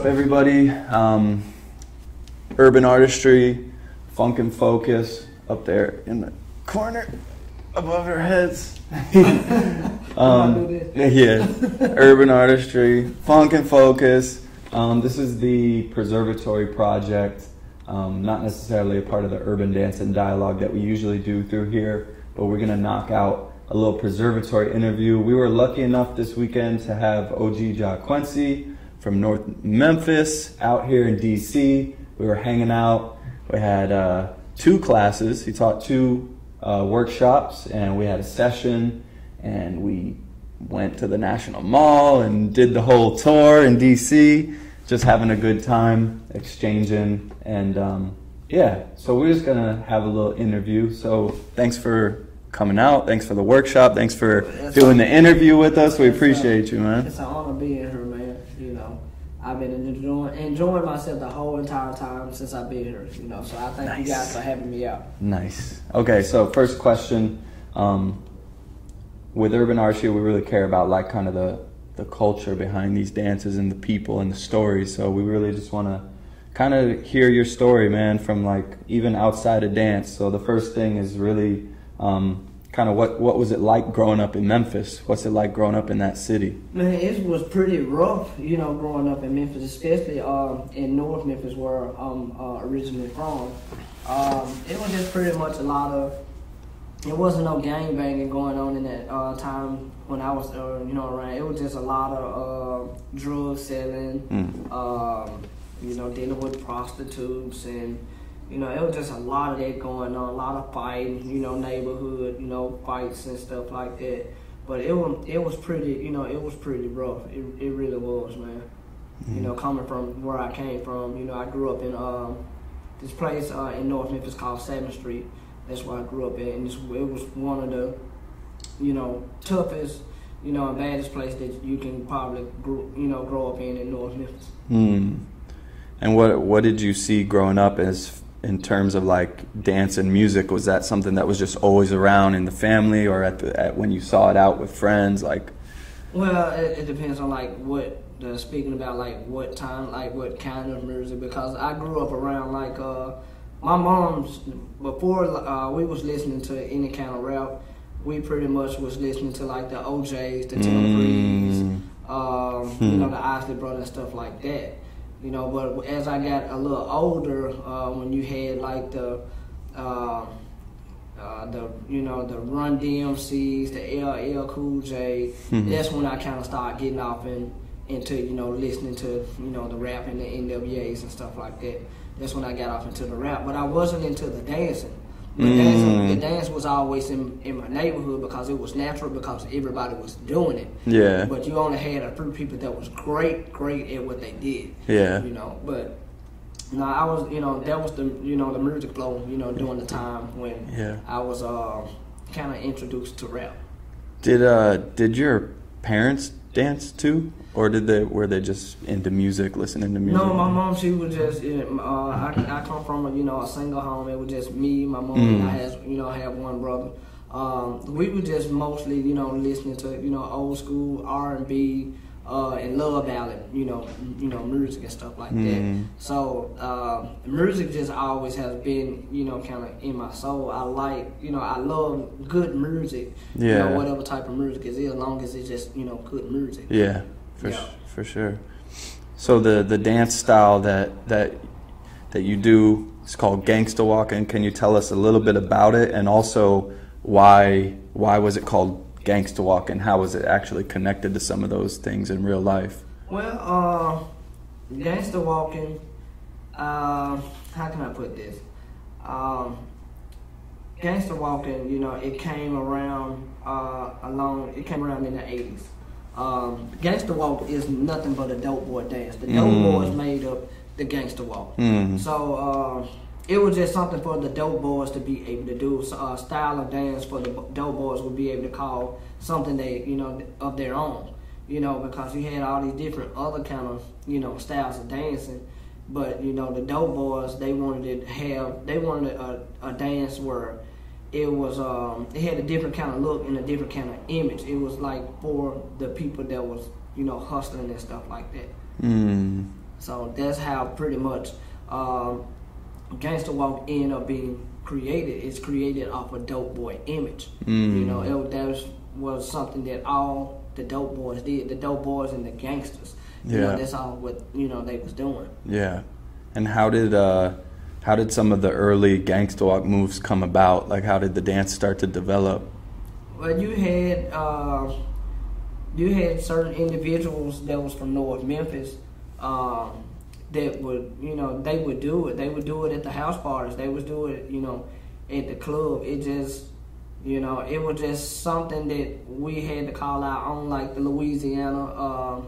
up, everybody? Um, urban artistry, funk and focus up there in the corner above our heads. um, yeah, urban artistry, funk and focus. Um, this is the Preservatory Project. Um, not necessarily a part of the urban dance and dialogue that we usually do through here, but we're gonna knock out a little preservatory interview. We were lucky enough this weekend to have OG Jock Quincy from North Memphis out here in DC. We were hanging out. We had uh, two classes. He taught two uh, workshops, and we had a session, and we went to the National Mall and did the whole tour in DC, just having a good time, exchanging, and um, yeah. So we're just gonna have a little interview. So thanks for coming out. Thanks for the workshop. Thanks for doing the interview with us. We appreciate you, man. It's an honor being here, man. You know, I've been enjoying enjoying myself the whole entire time since I've been here. You know, so I thank you guys for having me out. Nice. Okay, so first question. Um, with urban artistry, we really care about like kind of the the culture behind these dances and the people and the stories. So we really just want to kind of hear your story, man, from like even outside of dance. So the first thing is really um, kind of what what was it like growing up in Memphis? What's it like growing up in that city? Man, it was pretty rough, you know, growing up in Memphis, especially um, in North Memphis, where I'm uh, originally from. Um, it was just pretty much a lot of. It wasn't no gang banging going on in that uh, time when I was, uh, you know, around. It was just a lot of uh, drug selling, Mm. um, you know, dealing with prostitutes, and you know, it was just a lot of that going on. A lot of fighting, you know, neighborhood, you know, fights and stuff like that. But it was it was pretty, you know, it was pretty rough. It, it really was, man. You know, coming from where I came from, you know, I grew up in um, this place uh, in North Memphis called Seventh Street. That's where I grew up at, and it's, it was one of the, you know, toughest, you know, and baddest place that you can probably, grow, you know, grow up in in North Memphis. Hmm. And what what did you see growing up as in terms of like dance and music? Was that something that was just always around in the family, or at the at when you saw it out with friends? Like, Well, it, it depends on like what the speaking about like what time, like what kind of music. Because I grew up around like uh, my mom's before uh, we was listening to any kind of rap. We pretty much was listening to like the OJ's, the Tim Breeze, Mm. um, you know, the Isley Brothers, stuff like that. You know, but as I got a little older, uh, when you had like the uh, uh, the you know the Run DMCs, the LL Cool J. Mhm. That's when I kind of started getting off in, into you know listening to you know the rap and the NWA's and stuff like that. That's when I got off into the rap, but I wasn't into the dancing. The, Mm. dancing, the dance was always in, in my neighborhood because it was natural because everybody was doing it. yeah, But you only had a few people that was great, great at what they did. yeah, You know, but no, I was, you know, that was the, you know, the music flow, you know, during the time when yeah. I was uh, kind of introduced to rap. Did uh did your parents dance too, or did they were they just into music, listening to music? No, my mom, she was just, you uh, I, I come from a, you know, a single home. It was just me, my mom, and I Mm. had, you know, I have one brother. Um, we were just mostly, you know, listening to, you know, old school R and B, uh, and love ballad, you know, you know, music and stuff like Mm. that. So uh, music just always has been, you know, kind of in my soul. I like, you know, I love good music. You Yeah. know, whatever type of music it is, as long as it's just, you know, good music. Yeah, for Yeah. for sure. So the the dance style that that that you do is called gangsta walking. Can you tell us a little bit about it, and also why why was it called gangsta walking? How was it actually connected to some of those things in real life? Well, uh, gangster walking. Um, how can I put this? Um, gangster walking. You know, it came around uh, along. It came around in the eighties. Um, gangster walk is nothing but a dope boy dance. The dope Mm. boys made up the gangster walk. Mm. So uh, it was just something for the dope boys to be able to do. So, uh, style of dance for the dope boys would be able to call something they, you know, of their own. You know, because you had all these different other kind of, you know, styles of dancing. But you know, the dope boys they wanted to have, they wanted a, a dance where it was, um, it had a different kind of look and a different kind of image. It was like for the people that was, you know, hustling and stuff like that. Mm. So that's how pretty much um, Gangsta Walk ended up being created. It's created off a dope boy image. Mm. You know, it, that was, was something that all the dope boys did. The dope boys and the gangsters. You know, that's all what you know they was doing. Yeah. And how did uh how did some of the early gangsta walk moves come about? Like how did the dance start to develop? Well, you had uh, you had certain individuals that was from North Memphis um, that would you know they would do it. They would do it at the house parties. They would do it you know at the club. It just you know it was just something that we had to call our own, like the Louisiana. Uh,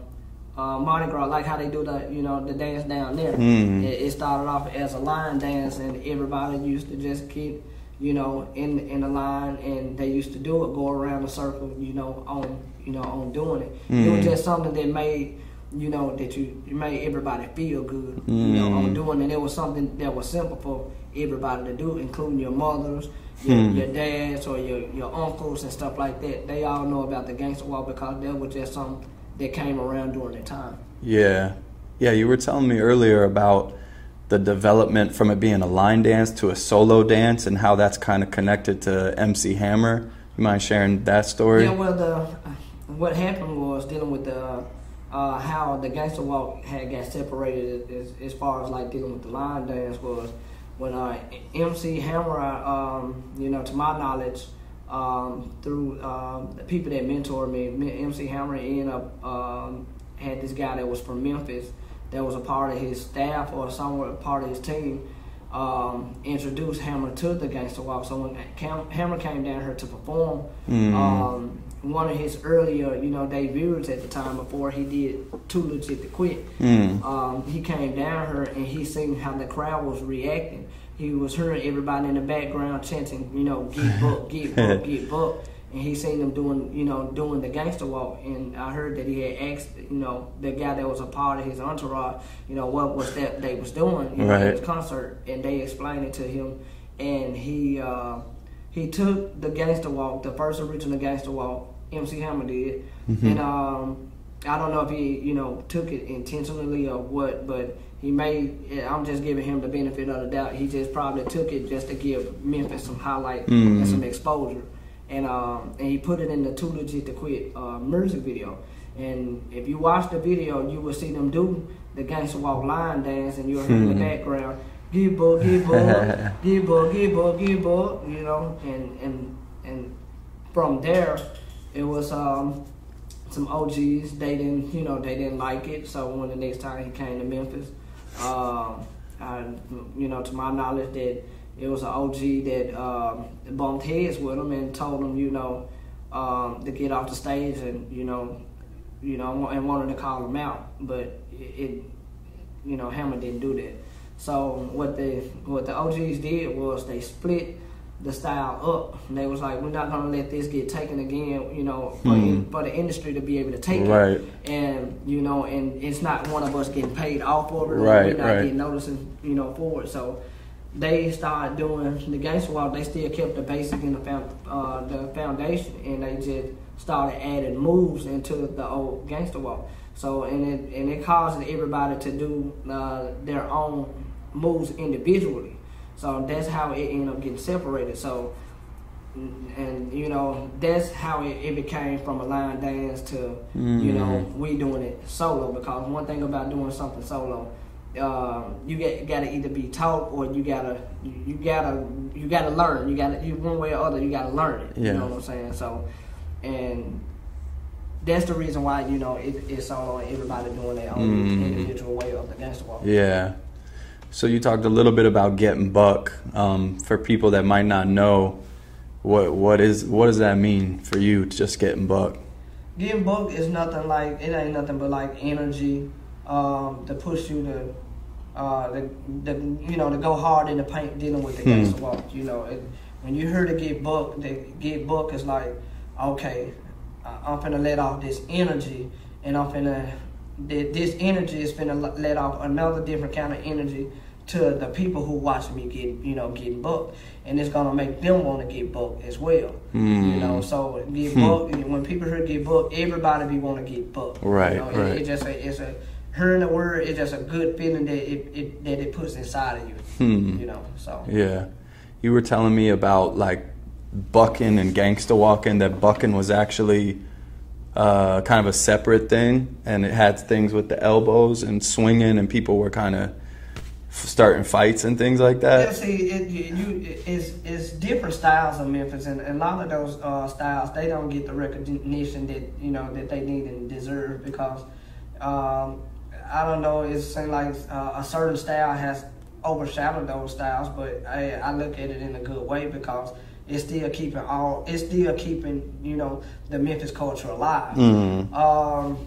uh, Mardi Gras, like how they do the, you know, the dance down there. Mhm. It, it started off as a line dance, and everybody used to just keep you know, in in the line, and they used to do it, go around the circle, you know, on you know on doing it. It was Mhm. just something that made, you know, that you it made everybody feel good, you know, on Mhm. doing it. It was something that was simple for everybody to do, including your mothers. Your, your dads or your, your uncles and stuff like that, they all know about the gangster walk because that was just something that came around during that time. Yeah. Yeah, you were telling me earlier about the development from it being a line dance to a solo dance and how that's kind of connected to MC Hammer. You mind sharing that story? Yeah, well, the what happened was dealing with the uh, how the gangster walk had got separated as, as far as like dealing with the line dance was when uh, MC Hammer, um, you know, to my knowledge, um, through um, the people that mentored me, MC Hammer ended up um, had this guy that was from Memphis that was a part of his staff or somewhere part of his team. Um, introduced Hammer to the gangster walk. So when Cam- Hammer came down here to perform, Mm. um, one of his earlier, you know, debuts at the time before he did Too Legit to Quit, Mm. um, he came down here and he seen how the crowd was reacting. He was hearing everybody in the background chanting, you know, get buck, get buck, get buck. And he seen them doing, you know, doing the gangster walk. And I heard that he had asked, you know, the guy that was a part of his entourage, you know, what was that they was doing, you know, Right. at his concert. And they explained it to him. And he, uh, he took the gangster walk, the first original gangster walk, MC Hammer did, and um, I don't know if he, you know, took it intentionally or what, but he may I'm just giving him the benefit of the doubt. He just probably took it just to give Memphis some highlight Mhm. and some exposure, and um, and he put it in the Too Legit to Quit uh, music video. And if you watch the video, you will see them do the gangster walk line dance, and you'll hear in the Mhm. background, "Get buck, get buck, get buck, get buck, get buck," you know, and and and from there, it was um, some OGs. They didn't, you know, they didn't like it. So when the next time he came to Memphis, um, I, you know, to my knowledge, that it was an OG that um, bumped heads with him and told him, you know, um, to get off the stage and you know, you know, and wanted to call him out, but it, you know, Hammer didn't do that. So what the what the OGs did was they split the style up. And They was like, we're not gonna let this get taken again, you know, for, Hmm. in, for the industry to be able to take Right. it. And you know, and it's not one of us getting paid off of it. Right, We're not right. getting noticing, you know, for it. So they started doing the gangster walk. They still kept the basic and the found, uh, the foundation, and they just started adding moves into the old gangster walk. So and it and it caused everybody to do uh, their own moves individually. So that's how it ended up getting separated. So and you know that's how it, it became from a line dance to you know Mhm. we doing it solo because one thing about doing something solo um, you get gotta either be taught or you gotta you, gotta you gotta learn you gotta you one way or other you gotta learn it you know what I'm saying so and that's the reason why you know it, it's and everybody doing their own Mhm. individual way of the gangster walk Yeah. So you talked a little bit about getting buck. Um, for people that might not know, what what is what does that mean for you? To just getting buck. Getting buck is nothing like it ain't nothing but like energy um, to push you to, uh, the, the you know to go hard in the paint dealing with the Hmm. walk. You know, it, when you hear to get booked, the get booked is like okay, I'm finna let off this energy, and I'm finna th- this energy is going to let off another different kind of energy to the people who watch me get you know get booked, and it's gonna make them want to get booked as well. You Mm. know, so get Hmm. booked. When people hear get booked, everybody be want to get booked. Right, You know, it- right. It, just a, it's a hearing the word is just a good feeling that it, it that it puts inside of you. Hmm. You know, so Yeah. You were telling me about like bucking and gangsta walking, that bucking was actually uh, kind of a separate thing and it had things with the elbows and swinging and people were kind of starting fights and things like Yeah, that. see, it, you, it's, it's different styles of Memphis, and, and a lot of those uh, styles they don't get the recognition that you know that they need and deserve because um, I don't know. It seems like uh, a certain style has overshadowed those styles, but I, I look at it in a good way because it's still keeping all it's still keeping you know the Memphis culture alive. Mhm. Um,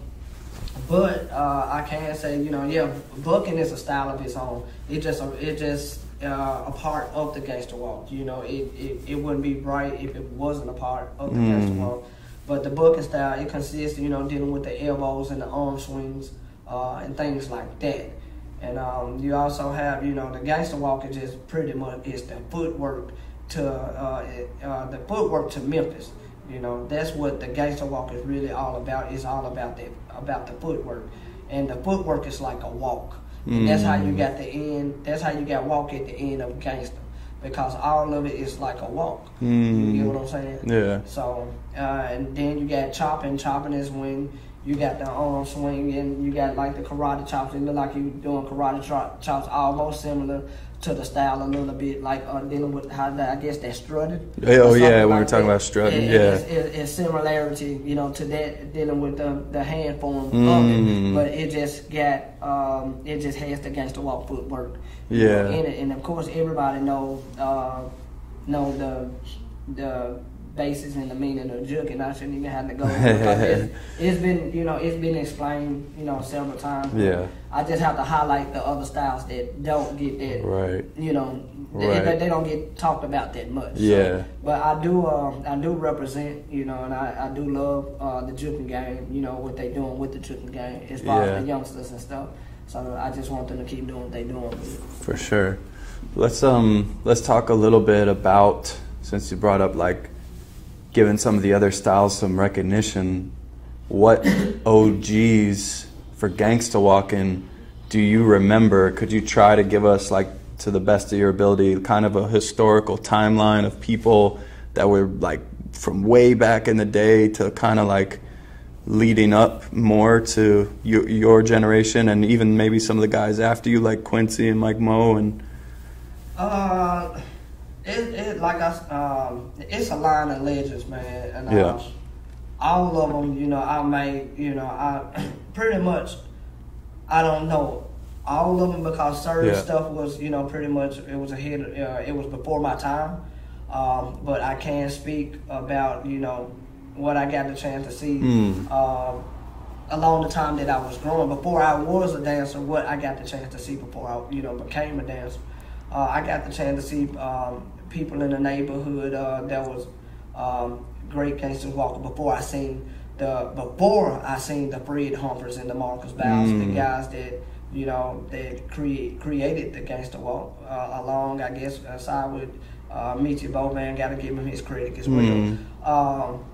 but uh, I can say, you know, yeah, bucking is a style of its own. It just it just uh, a part of the gangster walk. You know, it, it, it wouldn't be right if it wasn't a part of the gangster Mm. walk. But the bucking style, it consists, you know, dealing with the elbows and the arm swings uh, and things like that. And um, you also have, you know, the gangster walk is just pretty much it's the footwork to uh, uh, the footwork to Memphis. You know, that's what the gangster walk is really all about. It's all about the about the footwork, and the footwork is like a walk. And that's how you Mm. got the end. That's how you got walk at the end of gangster, because all of it is like a walk. You know what I'm saying? Yeah. So, uh, and then you got chopping. Chopping is when you got the arm swing, and you got like the karate chops. It look like you doing karate chops, almost similar to the style a little bit, like uh, dealing with how the, I guess that strutted. Yeah, oh, yeah, when we're talking that. about strutting, It- yeah. It's, it- it's similarity, you know, to that dealing with the the hand form of Mm. it, but it just got um, it just has the gangster walk footwork. you Yeah. know, in it, and of course everybody know uh, know the the basis and the meaning of juke, and I shouldn't even have to go it's, it's been you know it's been explained you know several times. Yeah. I just have to highlight the other styles that don't get that Right. you know, Right. they, they don't get talked about that much. So, Yeah. but I do, uh, I do represent, you know, and I, I do love uh, the juking game. You know what they doing with the juking game as far Yeah. as the youngsters and stuff. So I just want them to keep doing what they doing. For sure. Let's um let's talk a little bit about since you brought up like giving some of the other styles some recognition. What OGs for gangsta walking do you remember? Could you try to give us like to the best of your ability kind of a historical timeline of people that were like from way back in the day to kind of like leading up more to your, your generation and even maybe some of the guys after you like Quincy and Mike Mo and Uh, it, it like I, um, it's a line of legends, man, and Yeah. uh, all of them, you know, I made, you know, I pretty much, I don't know all of them because certain Yeah. stuff was, you know, pretty much it was ahead, uh, it was before my time, um, but I can speak about, you know, what I got the chance to see. Mm. Um, along the time that I was growing, before I was a dancer, what I got the chance to see before I, you know, became a dancer. Uh, I got the chance to see um, people in the neighborhood uh, that was um, great gangsters walking before I seen the before I seen the Fred Humphreys and the Marcus the Mm. guys that you know that create created the gangster walk uh, along I guess aside with uh, Michi Bowman, got to give him his credit as well. Mm. Um,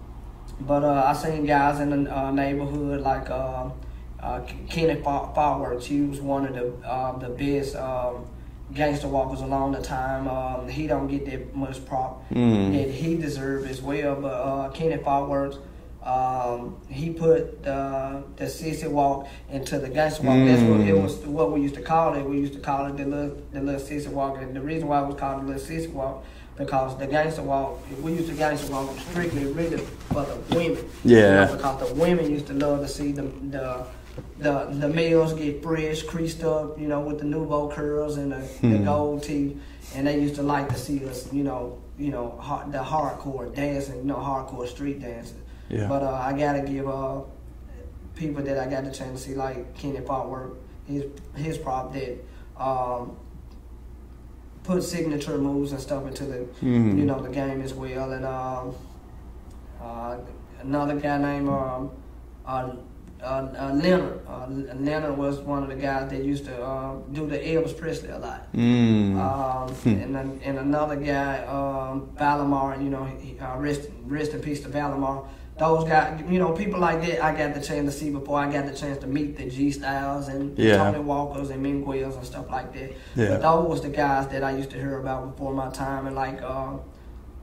but uh, I seen guys in the uh, neighborhood like uh, uh, Kenny Fireworks. He was one of the uh, the best um, gangster walkers along the time. Um, he don't get that much prop Mm. that he deserved as well. But uh, Kenny Fireworks. Um, he put the the sissy walk into the gangster walk. That's what it Mm. was. What we used to call it. We used to call it the little the little sissy walk. And the reason why it was called the little sissy walk because the gangster walk. We used to gangster walk strictly really for the women. You Yeah. know, because the women used to love to see the the the the males get fresh, creased up, you know, with the nouveau curls and the, the Hmm. gold teeth, and they used to like to see us, you know, you know, hard, the hardcore dancing, you know, hardcore street dancing. Yeah. But uh, I gotta give uh people that I got the chance to see, like Kenny Fireworks, his his prop that um, put signature moves and stuff into the Mhm. you know the game as well, and um, uh, another guy named um, uh, Leonard. Uh, Leonard was one of the guys that used to uh, do the Elvis Presley a lot. Mm. Um, Hmm. and then- and another guy, um, Valamar. You know, he, uh, rest rest in peace to Valamar. those guys, you know, people like that, I got the chance to see before I got the chance to meet the G Styles and Yeah. Tony Walkers and Minguez and stuff like that. Yeah. But those was the guys that I used to hear about before my time, and like uh,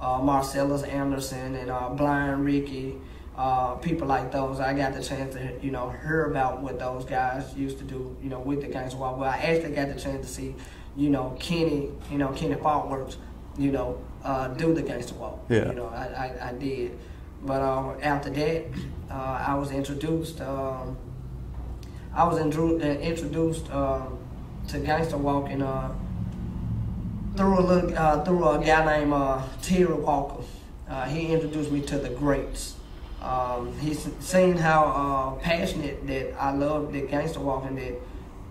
uh, Marcellus Anderson and uh, Blind Ricky, uh, people like those. I got the chance to you know hear about what those guys used to do, you know, with the Gangsta Walk. Well, I actually got the chance to see, you know, Kenny, you know, Kenny Fireworks, you know, uh, do the Gangsta Walk. Yeah. You know, I, I, I did. But uh, after that, uh, I was introduced. Um, I was uh, introduced um, to gangster walking uh, through a little, uh, through a guy named uh, Terry Walker. Uh, he introduced me to the greats. Um, he's seen how uh, passionate that I love the gangster walking. That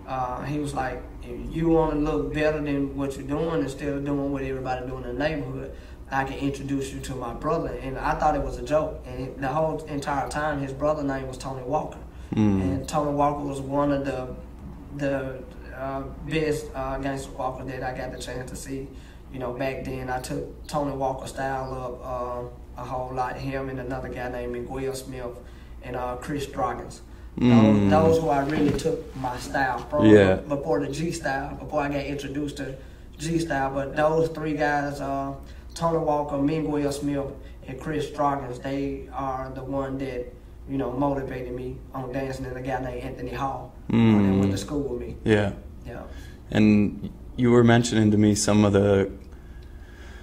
uh, he was like, if you want to look better than what you're doing instead of doing what everybody doing in the neighborhood, I can introduce you to my brother. And I thought it was a joke. And the whole entire time, his brother name was Tony Walker. Mm. And Tony Walker was one of the the uh, best uh, gangster walker that I got the chance to see. You know, back then I took Tony Walker style up uh, a whole lot. Him and another guy named Miguel Smith and uh, Chris Droggins. Mm. Those, those who I really took my style from Yeah. before the G style, before I got introduced to G style. But those three guys, uh, Tony Walker, Miguel Smith, and Chris Droggins, they are the one that you know motivated me on dancing. And a guy named Anthony Hall that Mm. went to school with me. Yeah. Yeah. And you were mentioning to me some of the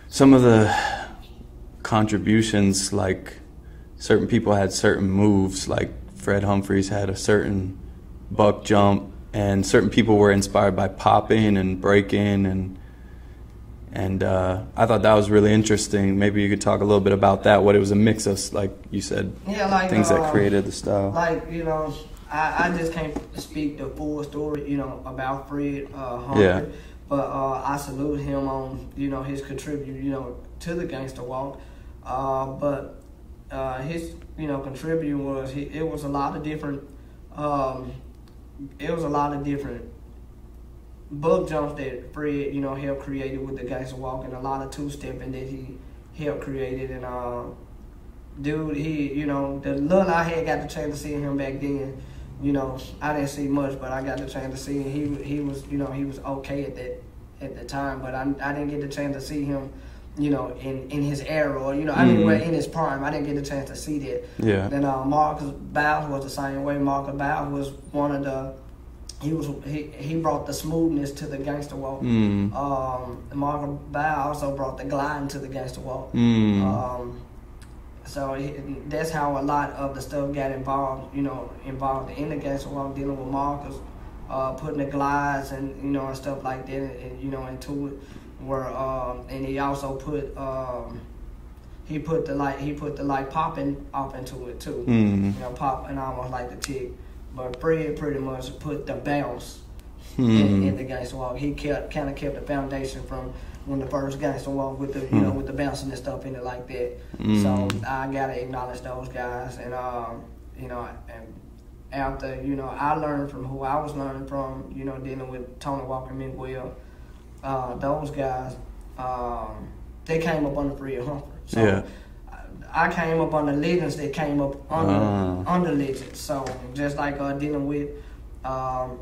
some of the contributions like certain people had certain moves like Fred Humphreys had a certain buck jump and certain people were inspired by popping and breaking and and uh, I thought that was really interesting. Maybe you could talk a little bit about that. What it was a mix of, like you said, Yeah, like things that um, created the style. Like you know, I, I just can't speak the full story, you know, about Fred uh, Humphrey. Yeah. But uh, I salute him on you know his contribute you know to the gangster walk. Uh, but uh, his you know contributing was he, it was a lot of different. Um, it was a lot of different buck jumps that Fred you know helped created with the gangster walk and a lot of two stepping that he helped created and. Uh, dude, he, you know, the little I had got the chance to see him back then, you know, I didn't see much, but I got the chance to see him. He, he was, you know, he was okay at that, at the time, but I, I didn't get the chance to see him, you know, in, in his era, or, you know, I mean, Mhm. well, in his prime. I didn't get the chance to see that. Yeah. Then uh, Marcus Bowles was the same way. Marcus Bowles was one of the, he was, he, he brought the smoothness to the gangster walk. Mm. Um, Marcus Bowles also brought the gliding to the gangster walk. Mm. Um, so that's how a lot of the stuff got involved, you know, involved in the gangster walk, dealing with Marcus, uh, putting the glides and you know and stuff like that, and, and, you know into it. Where um, and he also put um, he put the like he put the like popping up into it too. Mm. You know, pop and almost like the tick. But Fred pretty much put the bounce in, Mm. in the gangster walk. He kept kind of kept the foundation from when the first gangster walk with the you know Hmm. with the bouncing and stuff in it like that. Mm. So I gotta acknowledge those guys, and um, you know, and after you know I learned from who I was learning from, you know, dealing with Tony Walker, and Miguel, uh, those guys, um, they came up under Fred Humphrey. So Yeah. I came up under legends that came up under Ah. under legends. So just like uh, dealing with um,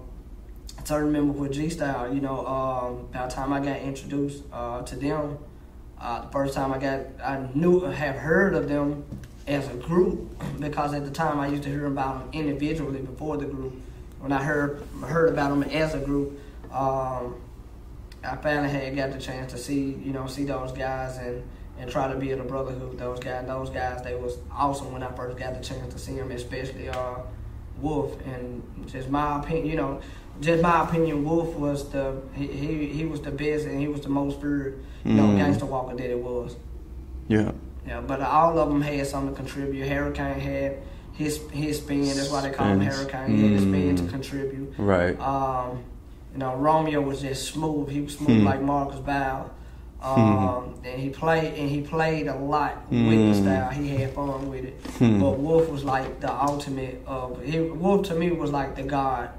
certain members with G Style, you know, um, by the time I got introduced uh, to them, uh, the first time I got, I knew, have heard of them as a group because at the time I used to hear about them individually before the group. When I heard heard about them as a group, um, I finally had got the chance to see, you know, see those guys and and try to be in a brotherhood with those guys. Those guys, they was awesome when I first got the chance to see them, especially uh, Wolf. And just my opinion, you know, just my opinion, Wolf was the he he, he was the best and he was the most feared, you know, Mm. gangster walker that it was. Yeah. Yeah, but all of them had something to contribute. Hurricane had his his spin. That's why they call him. Hurricane. He had his spin to Mm. contribute. Right. Um, you know, Romeo was just smooth. He was smooth Hmm. like Marcus Bow. Um, and he played and he played a lot with the Hmm. style. He had fun with it. Hmm. But Wolf was like the ultimate of he, Wolf to me was like the god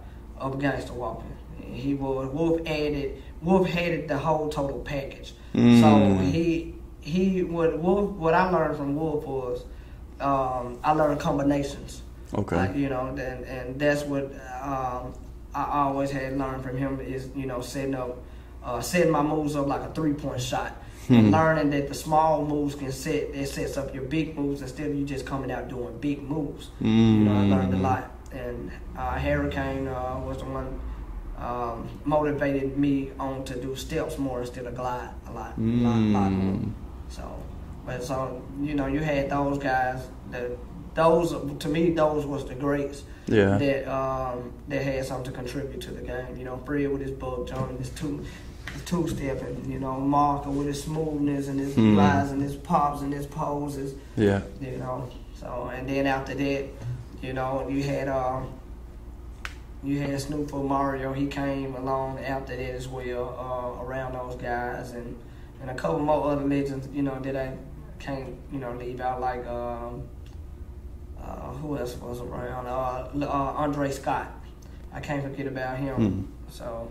of gangster walking. He was Wolf added Wolf added the whole total package. So Mm. he he what Wolf what I learned from Wolf was um, I learned combinations. Okay. Like, you know, and and that's what um, I always had learned from him is you know setting up, uh, setting my moves up like a three point shot. And Hmm. learning that the small moves can set it sets up your big moves instead of you just coming out doing big moves. You know, I learned a Mm. lot. And uh, Hurricane uh, was the one um, motivated me on to do steps more instead of glide a lot, lot, lot more. Mm. So, but so you know, you had those guys. That those to me, those was the greats Yeah. that um, that had something to contribute to the game. You know, Fred with his buck jump and his two his two step, and you know, Marker with his smoothness and his Hmm. glides and his pops and his poses. Yeah. You know, so and then after that, you know, you had um. You had Snoop for Mario. He came along after that as well, uh, around those guys, and and a couple more other legends. You know that I can't you know leave out like um, uh, who else was around? Uh, uh, Andre Scott. I can't forget about him. Hmm. So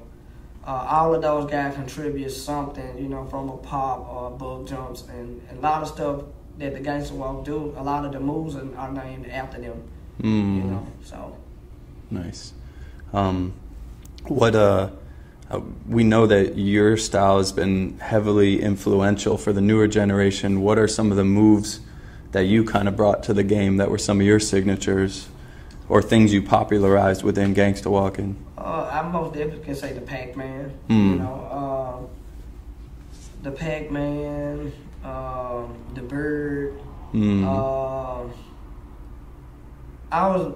uh, all of those guys contribute something, you know, from a pop or buck jumps, and, and a lot of stuff that the gangster walk do. A lot of the moves are, named after them. Mm. You know, so Nice. Um, what uh, uh, we know that your style has been heavily influential for the newer generation. What are some of the moves that you kind of brought to the game that were some of your signatures, or things you popularized within gangsta walking? uh, I most definitely can say the Pac Man. Hmm. You know, uh, the Pac Man, um, the Bird. Mm. Um, I was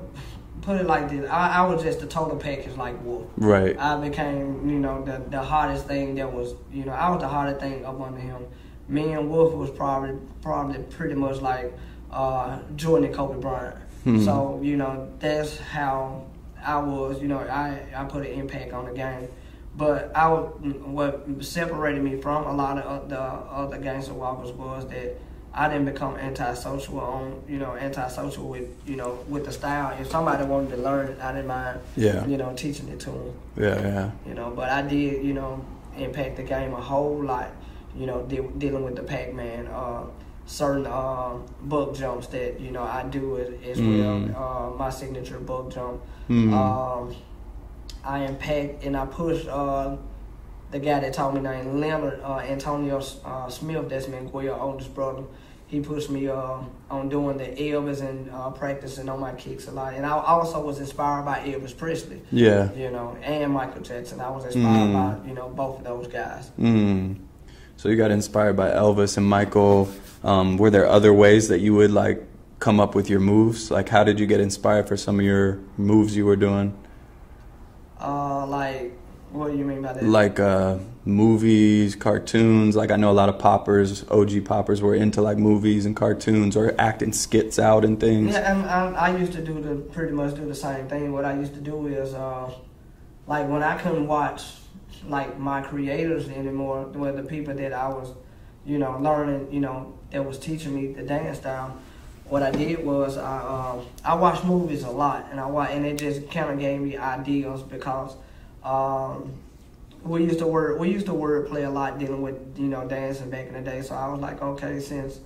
put it like this. I, I was just the total package like Wolf. right. I became, you know, the the hardest thing that was, you know, I was the hardest thing up under him. Me and Wolf was probably probably pretty much like uh, Jordan and Kobe Bryant. Hmm. So you know, that's how I was. You know, I I put an impact on the game. But I would, what separated me from a lot of the other gangster walkers was that I didn't become antisocial on, you know, antisocial with, you know, with the style. If somebody wanted to learn it, I didn't mind, Yeah. you know, teaching it to them, Yeah. Yeah. you know. But I did, you know, impact the game a whole lot, you know, de- dealing with the Pac-Man, uh, certain uh, buck jumps that, you know, I do as, as Mm. well, uh, my signature buck jump. Mm. Um, I impact and I push uh, the guy that taught me named Leonard uh, Antonio uh, Smith. That's Miguel's oldest brother. He pushed me uh, on doing the Elvis and uh, practicing on my kicks a lot. And I also was inspired by Elvis Presley, Yeah. you know, and Michael Jackson. I was inspired Mm. by you know both of those guys. Mm. So you got inspired by Elvis and Michael. Um, were there other ways that you would like come up with your moves? Like, how did you get inspired for some of your moves you were doing? Uh, like, what do you mean by that? Like uh, movies, cartoons. Like I know a lot of poppers, OG poppers, were into like movies and cartoons or acting skits out and things. Yeah, and I, I used to do the pretty much do the same thing. What I used to do is, uh, like when I couldn't watch like my creators anymore, well, the people that I was, you know, learning, you know, that was teaching me the dance style. What I did was I um, I watched movies a lot, and I wa- and it just kind of gave me ideas because um, we used to word we used to word play a lot dealing with you know dancing back in the day. So I was like, okay, since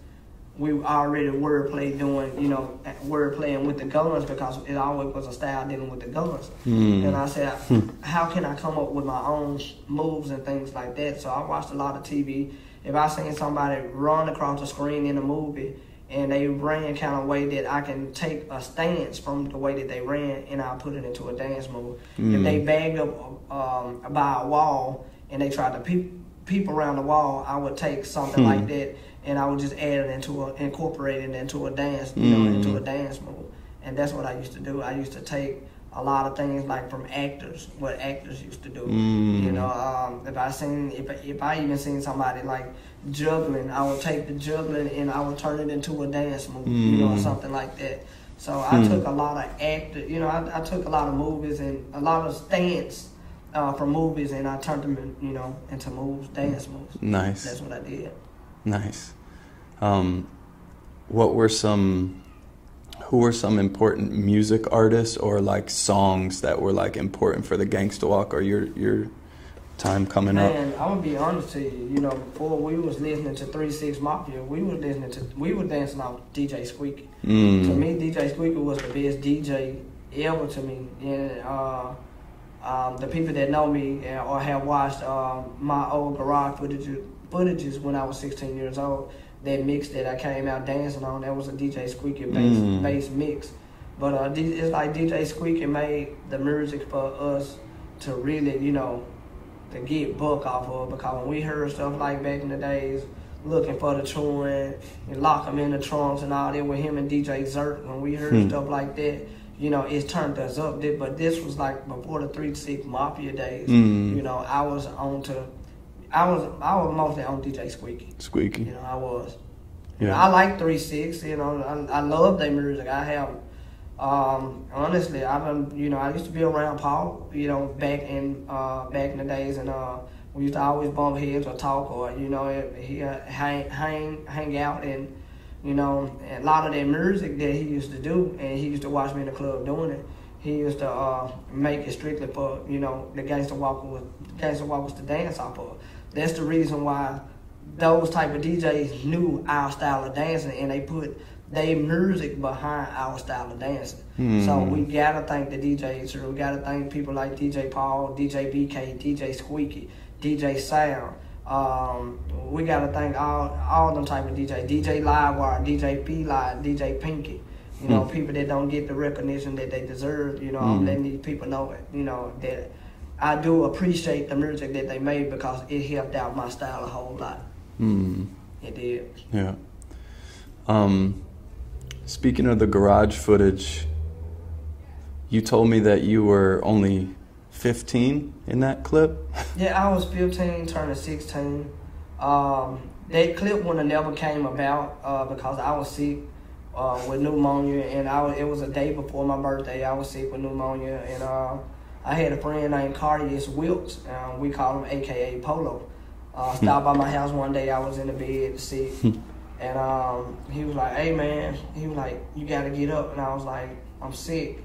we already wordplay doing, you know, word playing with the guns because it always was a style dealing with the guns. Mm. And I said, how can I come up with my own moves and things like that? So I watched a lot of TV. If I seen somebody run across the screen in a movie and they ran kind of way that I can take a stance from the way that they ran and I'll put it into a dance move. If Mm. they bagged up um, by a wall and they tried to peep, peep around the wall, I would take something Hmm. like that and I would just add it into a, incorporate it into a dance, you know, Mm. into a dance move. And that's what I used to do. I used to take a lot of things like from actors, what actors used to do. Mm. You know, um, if I seen, if if I even seen somebody like juggling, I would take the juggling and I would turn it into a dance move, you know, or Mm. something like that. So I Hmm. took a lot of actor, you know, I, I took a lot of movies and a lot of stance uh, from movies, and I turned them, in, you know, into moves, dance moves. Nice. That's what I did. Nice. Um, what were some? Who were some important music artists or like songs that were like important for the Gangsta Walk or your your time coming Man, up? Man, I'm gonna be honest to you. You know, before we was listening to Three Six Mafia, we was listening to we were dancing out DJ Squeaky. To Mm. me, DJ Squeaky was the best DJ ever to me. And uh, um, the people that know me or have watched uh, my old garage footage, footages when I was 16 years old, that mix that I came out dancing on, that was a DJ Squeaky bass, Mm. bass mix. But uh, it's like DJ Squeaky made the music for us to really, you know, to get buck off of because when we heard stuff like back in the days, looking for the truant and lock them in the trunks and all that with him and DJ Zert, when we heard Hmm. stuff like that, you know, it turned us up. But this was like before the three six mafia days. Mm. You know, I was on to, I was I was mostly on DJ Squeaky. Squeaky. You know, I was. You know, Yeah. I like three six. You know, I, I love their music. I have. Um, honestly, I've been, you know, I used to be around Paul, you know, back in uh, back in the days, and uh, we used to always bump heads or talk, or you know, he uh, hang hang hang out, and you know, and a lot of that music that he used to do, and he used to watch me in the club doing it. He used to uh, make it strictly for you know the gangster walker was gangster walkers to dance off of. That's the reason why those type of DJs knew our style of dancing, and they put their music behind our style of dancing. So Mhm. we gotta thank the DJs. We gotta thank people like DJ Paul, DJ BK, DJ Squeaky, DJ Sound. Um, we gotta thank all all them type of DJs. DJ Livewire, DJ P Live, DJ Pinky. You know, Hmm. people that don't get the recognition that they deserve. You know, I'm Hmm. letting these people know it. You know that I do appreciate the music that they made because it helped out my style a whole lot. Mm. It did. Yeah. Um, speaking of the garage footage, you told me that you were only 15 in that clip. Yeah, I was 15, turning 16. Um, that clip would have never came about uh, because I was sick uh, with pneumonia, and I was, it was a day before my birthday. I was sick with pneumonia, and uh, I had a friend named Cardius Wilkes. Um, we call him AKA Polo. Uh, stopped by my house one day. I was in the bed sick, and um, he was like, "Hey man," he was like, "You gotta get up," and I was like, "I'm sick."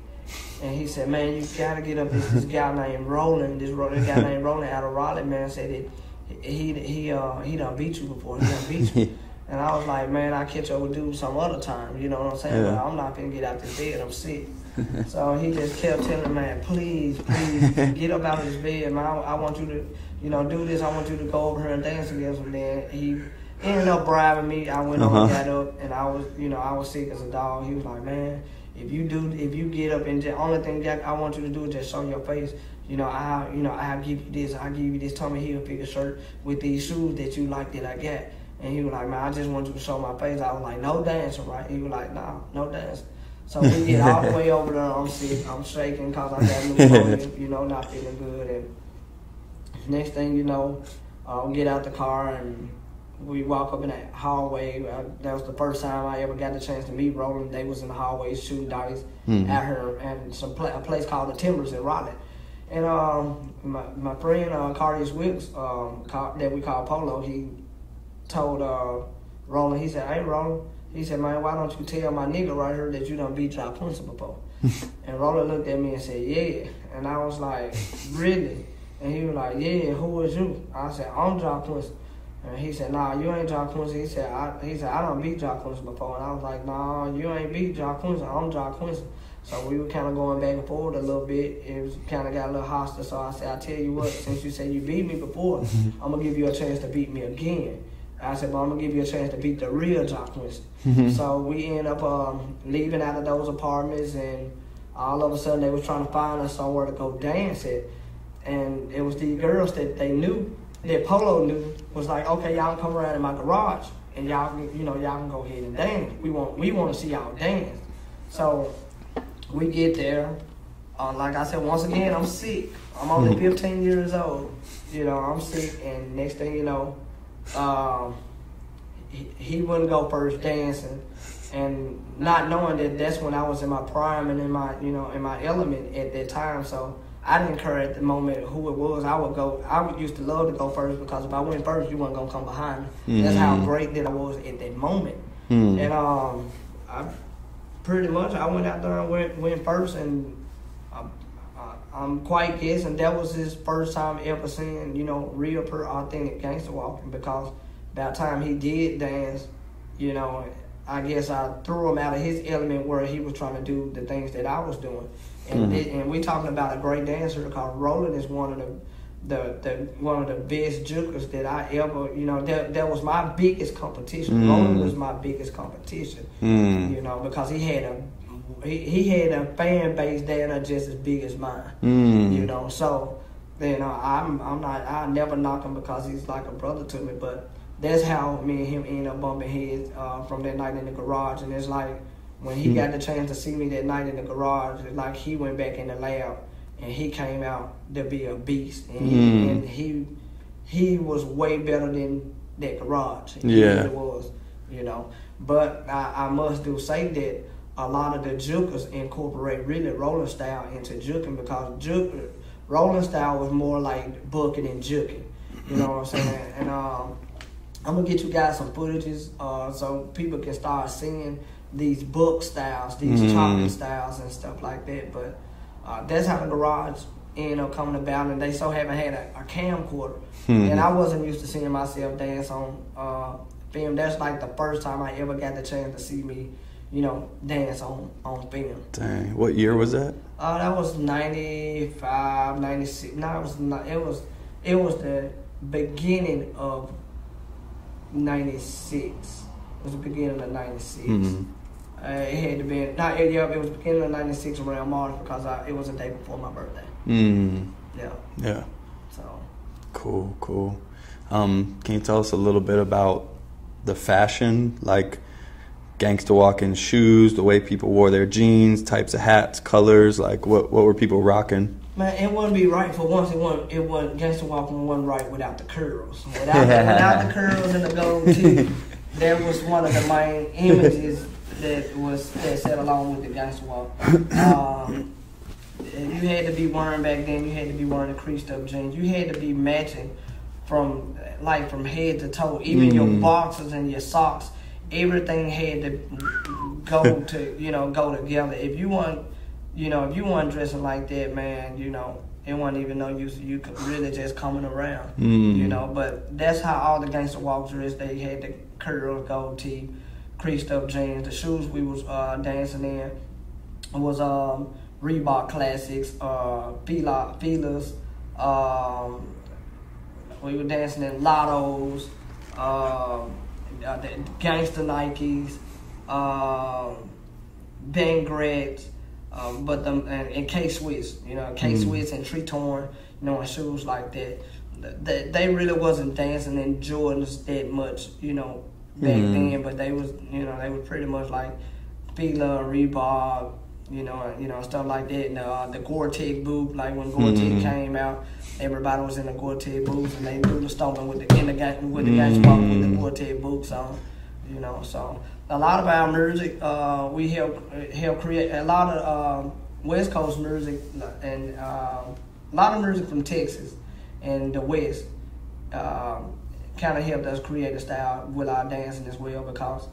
And he said, "Man, you gotta get up." This, this guy named Roland, this, this guy named Roland out of Raleigh, man, said that he he uh he done beat you before. He done beat you. And I was like, man, I catch up with dude some other time. You know what I'm saying? Yeah. But I'm not gonna get out this bed. I'm sick. so he just kept telling man, please, please get up out of this bed, man. I, I want you to, you know, do this. I want you to go over here and dance against him. Then he ended up bribing me. I went Uh-huh. over, got up, and I was, you know, I was sick as a dog. He was like, man, if you do, if you get up and the only thing Jack, I want you to do is just show your face. You know, I, you know, I'll give you this. I'll give you this Tommy Hilfiger shirt with these shoes that you like that I got. And he was like, man, I just want you to show my face. I was like, no dancing, right? He was like, nah, no dancing. So we get all the way over there. I'm sick. I'm shaking because I got pneumonia, you know, not feeling good. And next thing you know, uh, we get out the car and we walk up in that hallway. Uh, that was the first time I ever got the chance to meet Roland. They was in the hallway shooting dice Mhm. at her and some pla- a place called the Timbers in Raleigh. And um, my my friend uh, Cardius Wilkes, um, that we call Polo, he told uh, Roland. He said, "Hey, Roland." He said, "Man, why don't you tell my nigga right here that you done beat Jock Quincy before?" and Roland looked at me and said, "Yeah." And I was like, "Really?" And he was like, "Yeah." Who is you? I said, "I'm Jock Quincy." And he said, "Nah, you ain't Jock Quincy." He said, I, "He said I don't beat Jock Quincy before." And I was like, "Nah, you ain't beat Jock Quincy. I'm Jock Quincy." So we were kind of going back and forth a little bit. It was kind of got a little hostile. So I said, "I tell you what, since you said you beat me before, I'm gonna give you a chance to beat me again." I said, "But I'm gonna give you a chance to beat the real Jock Quincy." So we end up um, leaving out of those apartments, and all of a sudden they was trying to find us somewhere to go dance at, and it was these girls that they knew that Polo knew was like, okay, y'all come around in my garage, and y'all can, you know, y'all can go ahead and dance. We want, we want to see y'all dance. So we get there. Uh, like I said, once again, I'm sick. I'm only 15 years old. You know, I'm sick, and next thing you know, um, he, he wouldn't go first dancing, and not knowing that that's when I was in my prime and in my, you know, in my element at that time. So I didn't care at the moment who it was. I would go. I would used to love to go first because if I went first, you weren't gonna come behind me. That's how Mhm. great that I was at that moment. Hmm. And um, I pretty much I went out there and went went first, and I'm quite guessing that was his first time ever seeing, you know, real, per authentic gangster walking because by the time he did dance, you know, I guess I threw him out of his element where he was trying to do the things that I was doing. And, mm-hmm. it, and we talking about a great dancer because Roland is one of the the, the one of the best jukers that I ever you know that that was my biggest competition. Mm. Roland was my biggest competition. Mm. You know because he had a he, he had a fan base that are just as big as mine. Mm. You know so you know I'm I'm not I never knock him because he's like a brother to me, but that's how me and him ended up bumping heads uh, from that night in the garage. And it's like when he mm. got the chance to see me that night in the garage, it's like he went back in the lab and he came out to be a beast, and, mm. he, and he he was way better than that garage. He yeah, really was, you know. But I, I must do say that a lot of the jukers incorporate really rolling style into juking because juk rolling style was more like bucking and juking. You know what I'm saying? And um, I'm gonna get you guys some footages uh, so people can start seeing these buck styles, these mm. chocolate styles and stuff like that. But uh, that's how the garage ended up coming about, and they so haven't had a, a camcorder, mm. and I wasn't used to seeing myself dance on uh, film. That's like the first time I ever got the chance to see me, you know, dance on on film. Dang, what year was that? Uh, that was 95, 96. No, it was not, it was it was the beginning of 96. It was the beginning of 96. Mm-hmm. Uh, it had to be not yeah, it was beginning of '96 around March because I, it was a day before my birthday. Mm. Yeah. Yeah. So. Cool, cool. Um, can you tell us a little bit about the fashion, like gangster walking shoes, the way people wore their jeans, types of hats, colors, like what what were people rocking? Man, it wouldn't be right for once. It wasn't. It wasn't gangster walking wasn't right without the curls. Without, the, without the curls and the gold teeth, that was one of the main images that was that set along with the gangster walk. Um, you had to be wearing back then. You had to be wearing the creased up jeans. You had to be matching from like from head to toe. Even mm. your boxers and your socks, everything had to go to you know go together. If you want, you know, if you want dressing like that, man, you know, it wasn't even no use. You could really just coming around, mm. you know. But that's how all the gangster walks dressed. They had the curls, gold teeth creased up jeans. The shoes we was uh, dancing in was um, Reebok Classics, uh, Fila, Filas. Um, we were dancing in Lottos, uh, the Gangster Nikes, uh, Ben Grets, um, but them and, and K Swiss, you know, K Swiss mm. and Tretorn, you know, and shoes like that. They, they really wasn't dancing in Jordans that much, you know, back mm-hmm. then, but they was you know they were pretty much like Fila, Reebok, you know, you know stuff like that. And uh, the Gore-Tex boot, like when Gore-Tex mm-hmm. came out, everybody was in the Gore-Tex boots, and they do the stomping with the in the with the mm-hmm. with the Gore-Tex boots on. You know, so a lot of our music, uh, we help help create a lot of um, West Coast music and uh, a lot of music from Texas and the West. Um, kind of helped us create a style with our dancing as well because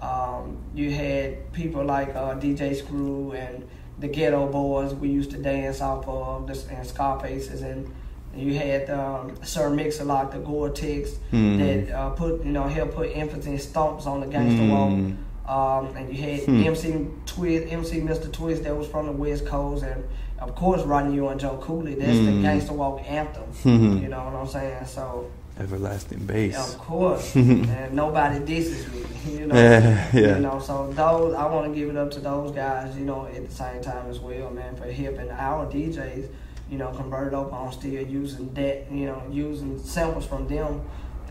um, you had people like uh, DJ Screw and the Geto Boys we used to dance off of and Scarfaces and you had um, Sir Mix-a-Lot, the Gore-Tex mm. that uh, put you know helped put emphasis stomps on the gangster mm. walk. Um, and you had hmm. MC Twist, MC Mr. Twist that was from the West Coast, and of course Rodney O and Joe Cooley. That's the hmm. gangster walk anthem. Hmm. you know what I'm saying? So everlasting bass. Of course, and nobody disses me. You know, yeah, yeah. You know, so those I want to give it up to those guys. You know, at the same time as well, man, for helping our DJs. You know, convert over on still using that. You know, using samples from them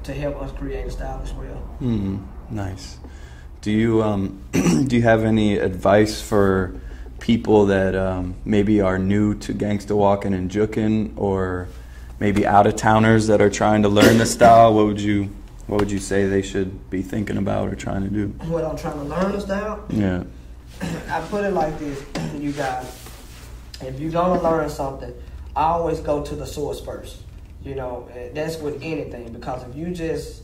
to help us create a style as well. Mm-hmm. Nice. Do you um, do you have any advice for people that um, maybe are new to gangsta walking and juking, or maybe out of towners that are trying to learn the style, what would you what would you say they should be thinking about or trying to do? What I'm trying to learn the style? Yeah. I put it like this, you guys. If you're gonna learn something, I always go to the source first. You know, that's with anything because if you just,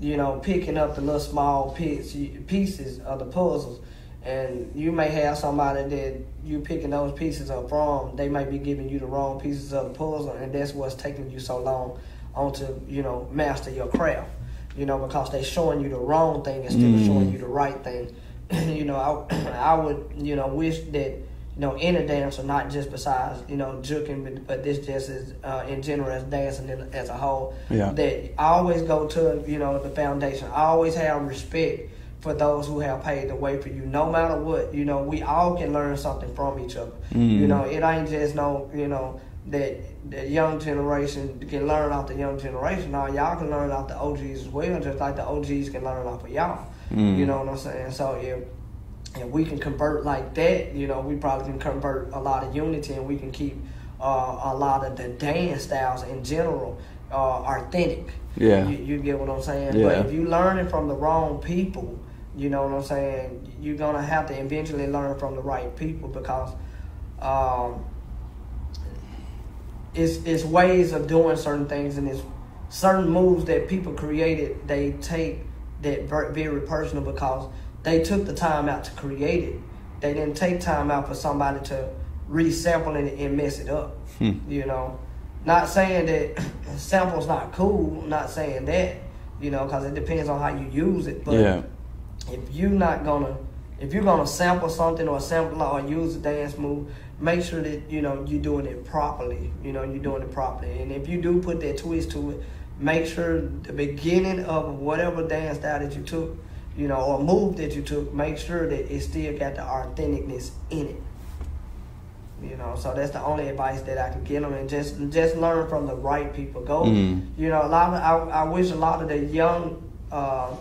you know, picking up the little small pieces of the puzzles, and you may have somebody that you picking those pieces up from. They might be giving you the wrong pieces of the puzzle, and that's what's taking you so long on to you know master your craft. You know because they showing you the wrong thing instead mm. of showing you the right thing. you know, I I would you know wish that you know any dancer, not just besides you know juking, but, but this just is uh, in general as dancing as a whole. Yeah. That I always go to you know the foundation. I always have respect for those who have paved the way for you. No matter what, you know, we all can learn something from each other. Mm. You know, it ain't just no, you know, that the young generation can learn off the young generation. Now y'all can learn off the OGs as well, just like the OGs can learn off of y'all. Mm. You know what I'm saying? So if if we can convert like that, you know, we probably can convert a lot of unity, and we can keep uh, a lot of the dance styles in general uh, authentic. Yeah, you, you, get what I'm saying. Yeah. But if you learning from the wrong people, you know what I'm saying? You're gonna have to eventually learn from the right people because um, it's it's ways of doing certain things and it's certain moves that people created. They take that very personal because they took the time out to create it. They didn't take time out for somebody to resample it and mess it up. Hmm. You know, not saying that sample's not cool. Not saying that. You know, because it depends on how you use it. But yeah if you're not gonna if you're gonna sample something or sample or use a dance move, make sure that you know you're doing it properly. You know you're doing it properly, and if you do put that twist to it, make sure the beginning of whatever dance style that you took, you know, or move that you took, make sure that it still got the authenticness in it. You know, so that's the only advice that I can give them, and just just learn from the right people. Go, mm. you know, a lot of I, I wish a lot of the young. Uh,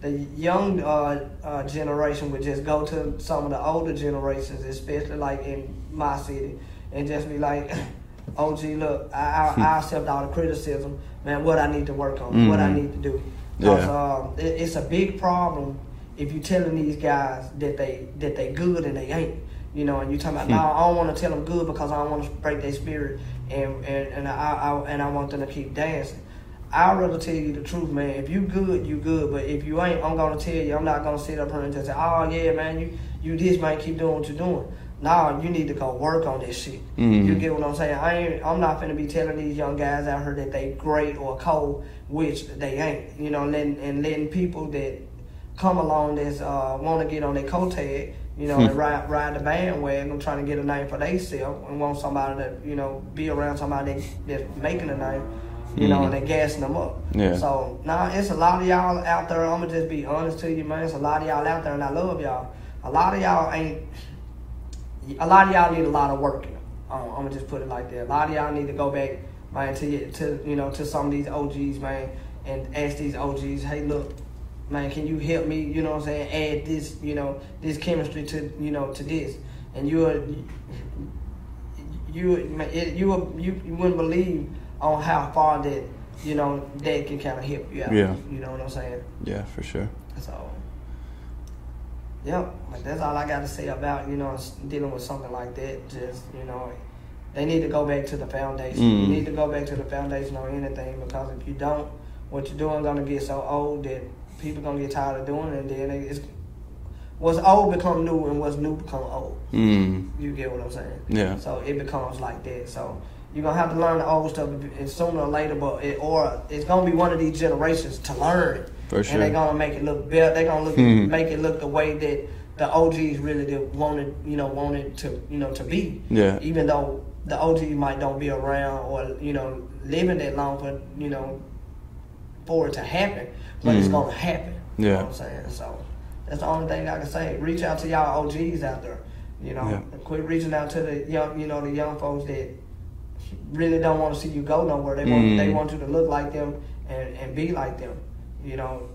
the young uh, uh, generation would just go to some of the older generations, especially like in my city, and just be like, "Oh, gee, look, I, I, I accept all the criticism, man. What I need to work on, mm-hmm. what I mm-hmm. need to do, because yeah. um, it, it's a big problem if you telling these guys that they that they good and they ain't." You know, and you talking about, hmm. no, I don't want to tell them good because I don't want to break their spirit, and and, and I, I and I want them to keep dancing. I'd rather tell you the truth, man. If you good, you good. But if you ain't, I'm gonna tell you. I'm not gonna sit up here and just say, "Oh yeah, man, you you this man, keep doing what you're doing." Nah, you need to go work on this shit. Mm-hmm. You get what I'm saying? I ain't. I'm not gonna be telling these young guys out here that they great or cold, which they ain't. You know, letting and letting people that come along that's uh, want to get on their coat tag, you know, and hmm. ride ride the bandwagon, trying to get a name for themselves, and want somebody to you know be around somebody that, that's making a name you know, mm-hmm. and they gassing them up. Yeah. So now nah, it's a lot of y'all out there. I'm gonna just be honest to you, man. It's a lot of y'all out there, and I love y'all. A lot of y'all ain't. A lot of y'all need a lot of work. Um, I'm gonna just put it like that. A lot of y'all need to go back, man, to to you know to some of these OGs, man, and ask these OGs, hey, look, man, can you help me? You know what I'm saying? Add this, you know, this chemistry to you know to this, and you're you you you you, you wouldn't believe on how far that you know that can kind of help you out. Yeah. You know what I'm saying? Yeah, for sure. So. Yep, like that's all I got to say about you know dealing with something like that. Just you know, they need to go back to the foundation. Mm. You need to go back to the foundation on anything because if you don't, what you're doing gonna get so old that people gonna get tired of doing it, and then it's what's old become new and what's new become old. Mm. You get what I'm saying? Yeah. So it becomes like that. So you're gonna have to learn the old stuff sooner or later, but it, or it's gonna be one of these generations to learn. For sure. And they're gonna make it look better. They're gonna look hmm. make it look the way that the OGs really wanted, you know, wanted to, you know, to be. Yeah. Even though the OGs might don't be around or you know living that long for you know for it to happen, but mm. it's hmm. gonna happen. Yeah. You know what I'm saying so. That's the only thing I can say. Reach out to y'all OGs out there. You know, yeah. quit reaching out to the young, you know, the young folks that really don't want to see you go nowhere. They want mm. they want you to look like them and, and be like them. You know,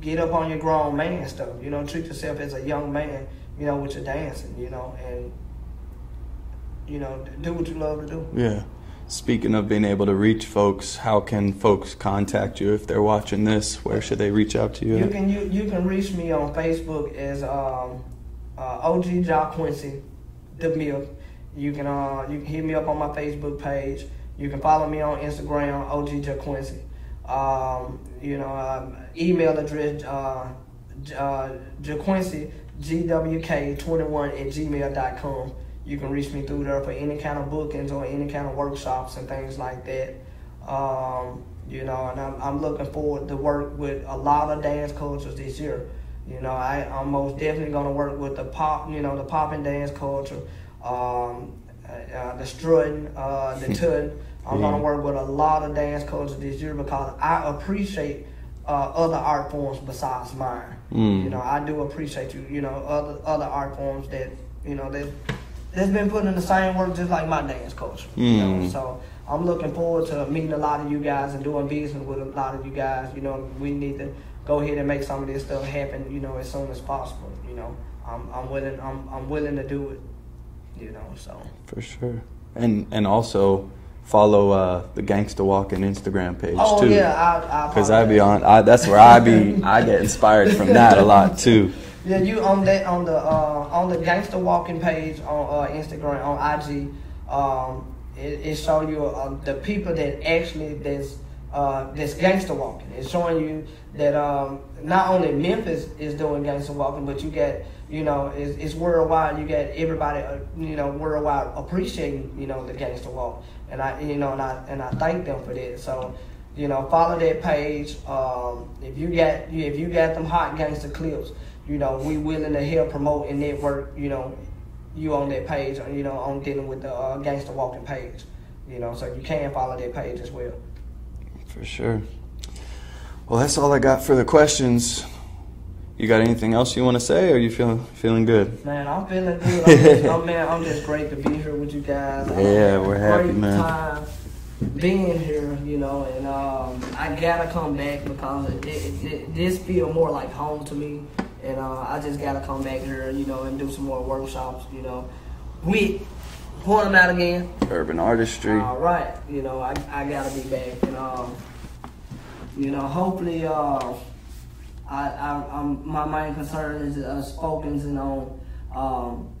get up on your grown man stuff. You know, treat yourself as a young man. You know, with your dancing. You know, and you know, do what you love to do. Yeah. Speaking of being able to reach folks, how can folks contact you if they're watching this? Where should they reach out to you? You can you, you can reach me on Facebook as um, uh, OG Jock Quincy, the Milk. You can uh, you can hit me up on my Facebook page. You can follow me on Instagram, OG JaQuincy. Um, you know, um, email address uh, uh, JaQuincy gwk21 at gmail.com. You can reach me through there for any kind of bookings or any kind of workshops and things like that. Um, you know, and I'm, I'm looking forward to work with a lot of dance cultures this year. You know, I, I'm most definitely going to work with the pop, you know, the pop and dance culture, um, uh, uh the strutting, uh, the tut. I'm going to work with a lot of dance cultures this year because I appreciate uh, other art forms besides mine. Mm. You know, I do appreciate you. You know, other other art forms that you know that that's been putting in the same work just like my dance culture. Mm. You know, hmm. so I'm looking forward to meeting a lot of you guys and doing business with a lot of you guys. You know, we need to go ahead and make some of this stuff happen. You know, as soon as possible. You know, I'm I'm willing I'm I'm willing to do it. You know, so for sure, and and also follow uh, the Gangsta Walking Instagram page oh, too. yeah, because I, I be on. I, that's where I be. I get inspired from that a lot too. Yeah, you on that on the uh, on the Gangsta Walking page on uh, Instagram on IG. Um, it, it show you uh, the people that actually that's uh, that's gangster walking. It's showing you that um, not only Memphis is doing gangster walking, but you get you know it's, it's worldwide. You get everybody uh, you know worldwide appreciating you know the gangster walk and I you know and I and I thank them for that. So you know follow that page. Um, if you got if you got them hot gangster clips, you know we willing to help promote and network. You know you on that page. You know on dealing with the uh, gangster walking page. You know so you can follow that page as well. For sure. Well, that's all I got for the questions. You got anything else you want to say, or you feeling feeling good? Man, I'm feeling good. I'm just, oh, man, I'm just great to be here with you guys. Yeah, we're happy, great man. Time being here, you know, and um, I gotta come back because it, it, it, this feel more like home to me, and uh, I just gotta come back here, you know, and do some more workshops, you know, with point them out again. Urban artistry. All right, you know, I, I gotta be back, and um, you know, hopefully, uh I, I, I'm, my main concern is uh, focusing on um,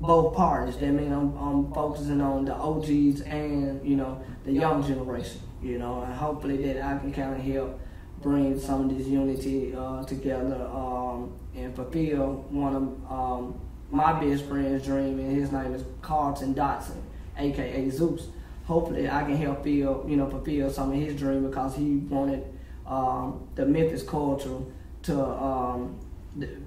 both parties. That means I'm, I'm focusing on the OGs and you know the young generation. You know, and hopefully that I can kind of help bring some of this unity uh, together um, and fulfill one of um, my best friend's dream, and his name is Carlton Dotson, aka Zeus. Hopefully, I can help feel, you know, fulfill some of his dream because he wanted um, the Memphis culture to um,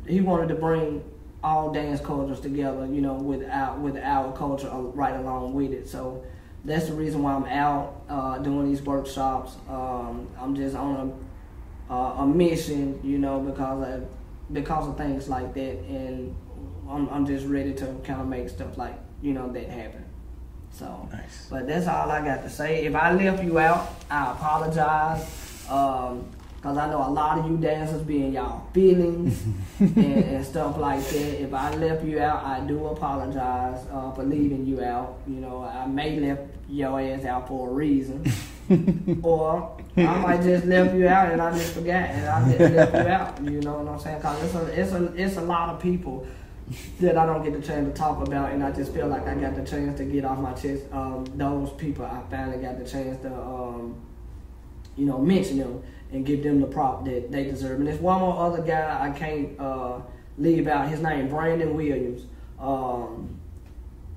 he wanted to bring all dance cultures together, you know, with our, with our culture right along with it. So that's the reason why I'm out uh, doing these workshops. Um, I'm just on a, uh, a mission, you know, because of, because of things like that, and I'm, I'm just ready to kind of make stuff like you know that happen. So, nice. but that's all I got to say. If I left you out, I apologize. Um, Cause I know a lot of you dancers be in y'all feelings and, and, stuff like that. If I left you out, I do apologize uh, for leaving you out. You know, I may left your ass out for a reason, or I might just left you out and I just forgot and I just left you out. You know what I'm saying? Cause it's a it's a it's a lot of people that I don't get the chance to talk about, and I just feel like I got the chance to get off my chest. Um, those people, I finally got the chance to, um, you know, mention them and give them the prop that they deserve. And there's one more other guy I can't uh, leave out. His name Brandon Williams. Um,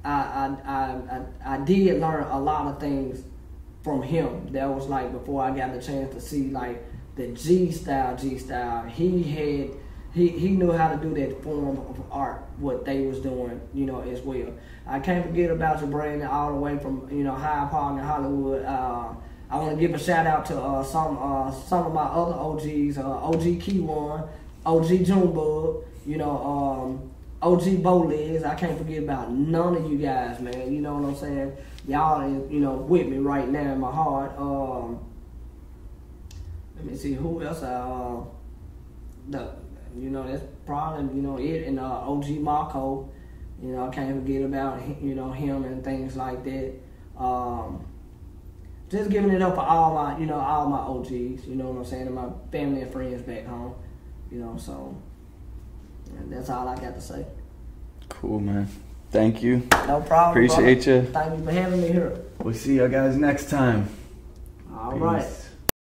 I, I, I, I, I did learn a lot of things from him. That was like before I got the chance to see like the G style, G style. He had he, he knew how to do that form of art, what they was doing, you know, as well. I can't forget about your brand all the way from, you know, Hyde Park in Hollywood. Uh, I want to give a shout out to uh, some uh, some of my other OGs, uh, OG Key1, OG Junebug, you know, um, OG Bowlegs. I can't forget about none of you guys, man. You know what I'm saying? Y'all, you know, with me right now in my heart. Um, let me see who else. I, uh, the, you know, that's probably you know it and uh, OG Marco. You know, I can't forget about you know him and things like that. Um, just giving it up for all my, you know, all my OGs, you know what I'm saying, and my family and friends back home, you know, so that's all I got to say. Cool, man. Thank you. No problem. Appreciate brother. you. Thank you for having me here. We'll see you guys next time. All Peace. right.